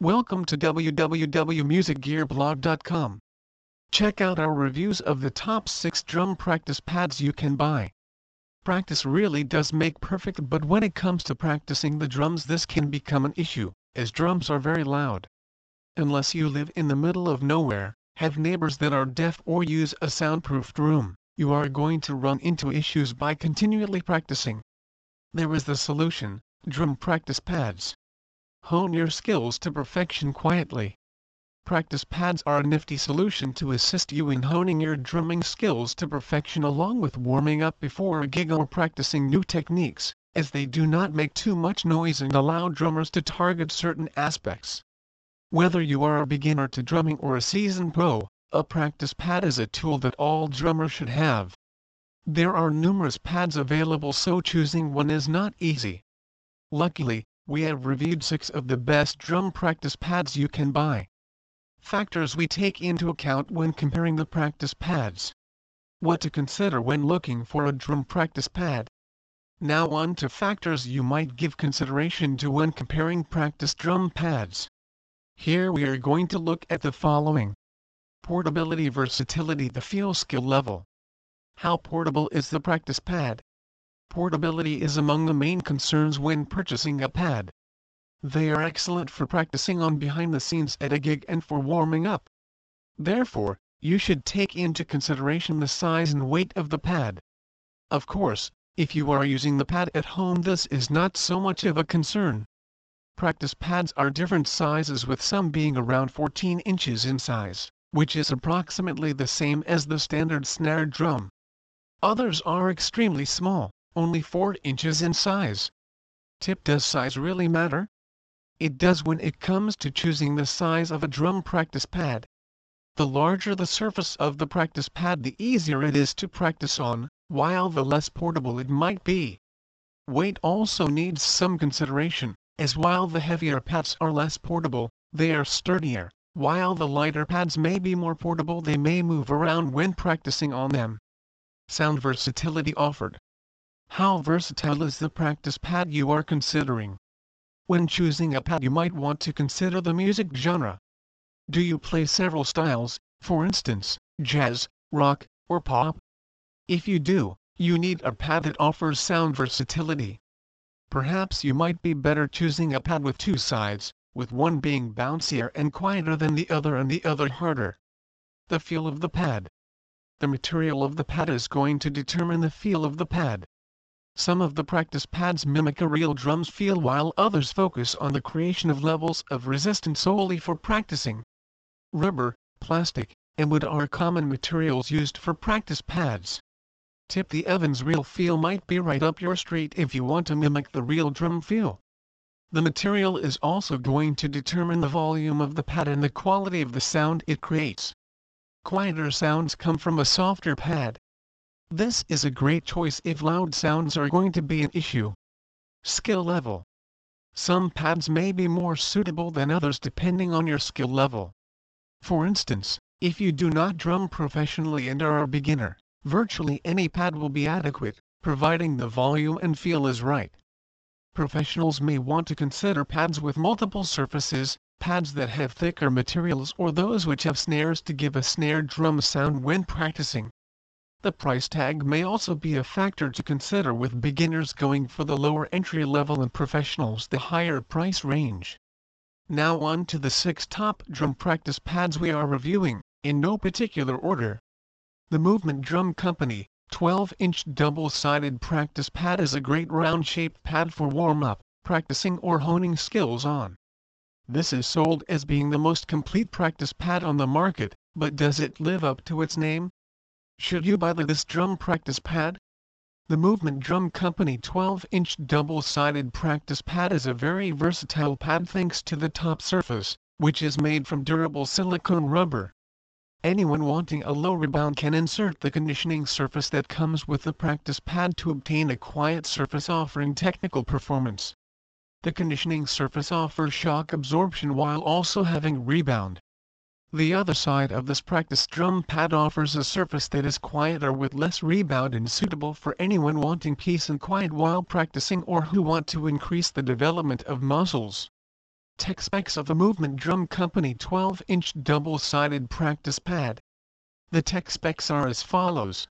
Welcome to www.musicgearblog.com. Check out our reviews of the top 6 drum practice pads you can buy. Practice really does make perfect but when it comes to practicing the drums this can become an issue, as drums are very loud. Unless you live in the middle of nowhere, have neighbors that are deaf or use a soundproofed room, you are going to run into issues by continually practicing. There is the solution, drum practice pads. Hone your skills to perfection quietly. Practice pads are a nifty solution to assist you in honing your drumming skills to perfection along with warming up before a gig or practicing new techniques, as they do not make too much noise and allow drummers to target certain aspects. Whether you are a beginner to drumming or a seasoned pro, a practice pad is a tool that all drummers should have. There are numerous pads available so choosing one is not easy. Luckily, we have reviewed 6 of the best drum practice pads you can buy. Factors we take into account when comparing the practice pads. What to consider when looking for a drum practice pad. Now on to factors you might give consideration to when comparing practice drum pads. Here we are going to look at the following. Portability versatility the feel skill level. How portable is the practice pad? Portability is among the main concerns when purchasing a pad. They are excellent for practicing on behind the scenes at a gig and for warming up. Therefore, you should take into consideration the size and weight of the pad. Of course, if you are using the pad at home this is not so much of a concern. Practice pads are different sizes with some being around 14 inches in size, which is approximately the same as the standard snare drum. Others are extremely small, only 4 inches in size. Tip Does size really matter? It does when it comes to choosing the size of a drum practice pad. The larger the surface of the practice pad the easier it is to practice on, while the less portable it might be. Weight also needs some consideration, as while the heavier pads are less portable, they are sturdier, while the lighter pads may be more portable they may move around when practicing on them. Sound versatility offered. How versatile is the practice pad you are considering? When choosing a pad you might want to consider the music genre. Do you play several styles, for instance, jazz, rock, or pop? If you do, you need a pad that offers sound versatility. Perhaps you might be better choosing a pad with two sides, with one being bouncier and quieter than the other and the other harder. The feel of the pad. The material of the pad is going to determine the feel of the pad. Some of the practice pads mimic a real drum's feel while others focus on the creation of levels of resistance solely for practicing. Rubber, plastic, and wood are common materials used for practice pads. Tip the Evans real feel might be right up your street if you want to mimic the real drum feel. The material is also going to determine the volume of the pad and the quality of the sound it creates. Quieter sounds come from a softer pad, this is a great choice if loud sounds are going to be an issue. Skill level. Some pads may be more suitable than others depending on your skill level. For instance, if you do not drum professionally and are a beginner, virtually any pad will be adequate, providing the volume and feel is right. Professionals may want to consider pads with multiple surfaces, pads that have thicker materials or those which have snares to give a snare drum sound when practicing. The price tag may also be a factor to consider with beginners going for the lower entry level and professionals the higher price range. Now on to the 6 top drum practice pads we are reviewing, in no particular order. The Movement Drum Company 12-inch double-sided practice pad is a great round-shaped pad for warm-up, practicing or honing skills on. This is sold as being the most complete practice pad on the market, but does it live up to its name? Should you buy this drum practice pad? The Movement Drum Company 12-inch double-sided practice pad is a very versatile pad thanks to the top surface, which is made from durable silicone rubber. Anyone wanting a low rebound can insert the conditioning surface that comes with the practice pad to obtain a quiet surface offering technical performance. The conditioning surface offers shock absorption while also having rebound. The other side of this practice drum pad offers a surface that is quieter with less rebound and suitable for anyone wanting peace and quiet while practicing or who want to increase the development of muscles. Tech specs of the Movement Drum Company 12-inch double-sided practice pad. The tech specs are as follows.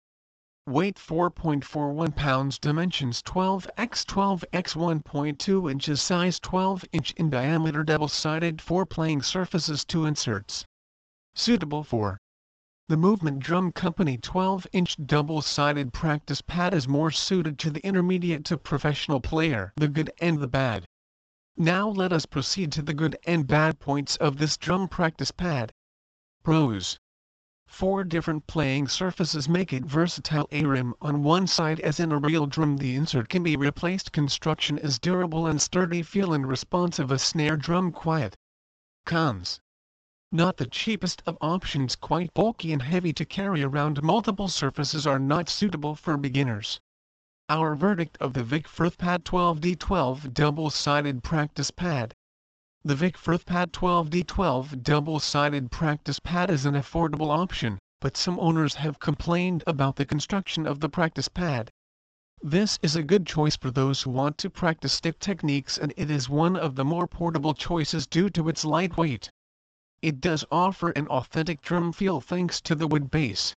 Weight 4.41 pounds Dimensions 12 x 12 x 1.2 inches Size 12 inch in diameter Double-sided 4 playing surfaces 2 inserts. Suitable for the Movement Drum Company 12-inch double-sided practice pad is more suited to the intermediate to professional player. The good and the bad. Now let us proceed to the good and bad points of this drum practice pad. Pros Four different playing surfaces make it versatile a rim on one side as in a real drum the insert can be replaced construction is durable and sturdy feel and responsive a snare drum quiet. Cons Not the cheapest of options quite bulky and heavy to carry around multiple surfaces are not suitable for beginners. Our verdict of the Vic Firth Pad 12D12 double-sided practice pad the Vic Firth Pad 12D12 double-sided practice pad is an affordable option, but some owners have complained about the construction of the practice pad. This is a good choice for those who want to practice stick techniques and it is one of the more portable choices due to its lightweight. It does offer an authentic drum feel thanks to the wood base.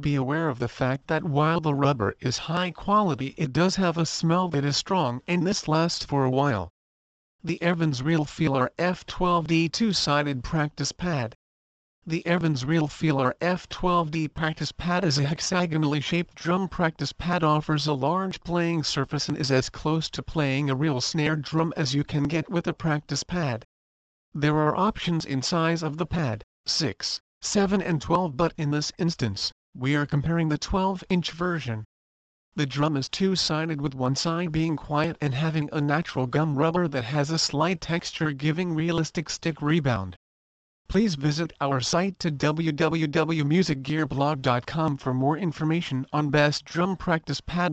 Be aware of the fact that while the rubber is high quality it does have a smell that is strong and this lasts for a while the Evans Real Feel RF12D two-sided practice pad. The Evans Real Feel RF12D practice pad is a hexagonally shaped drum practice pad offers a large playing surface and is as close to playing a real snare drum as you can get with a practice pad. There are options in size of the pad, 6, 7 and 12 but in this instance, we are comparing the 12-inch version. The drum is two-sided with one side being quiet and having a natural gum rubber that has a slight texture giving realistic stick rebound. Please visit our site to www.musicgearblog.com for more information on best drum practice pad.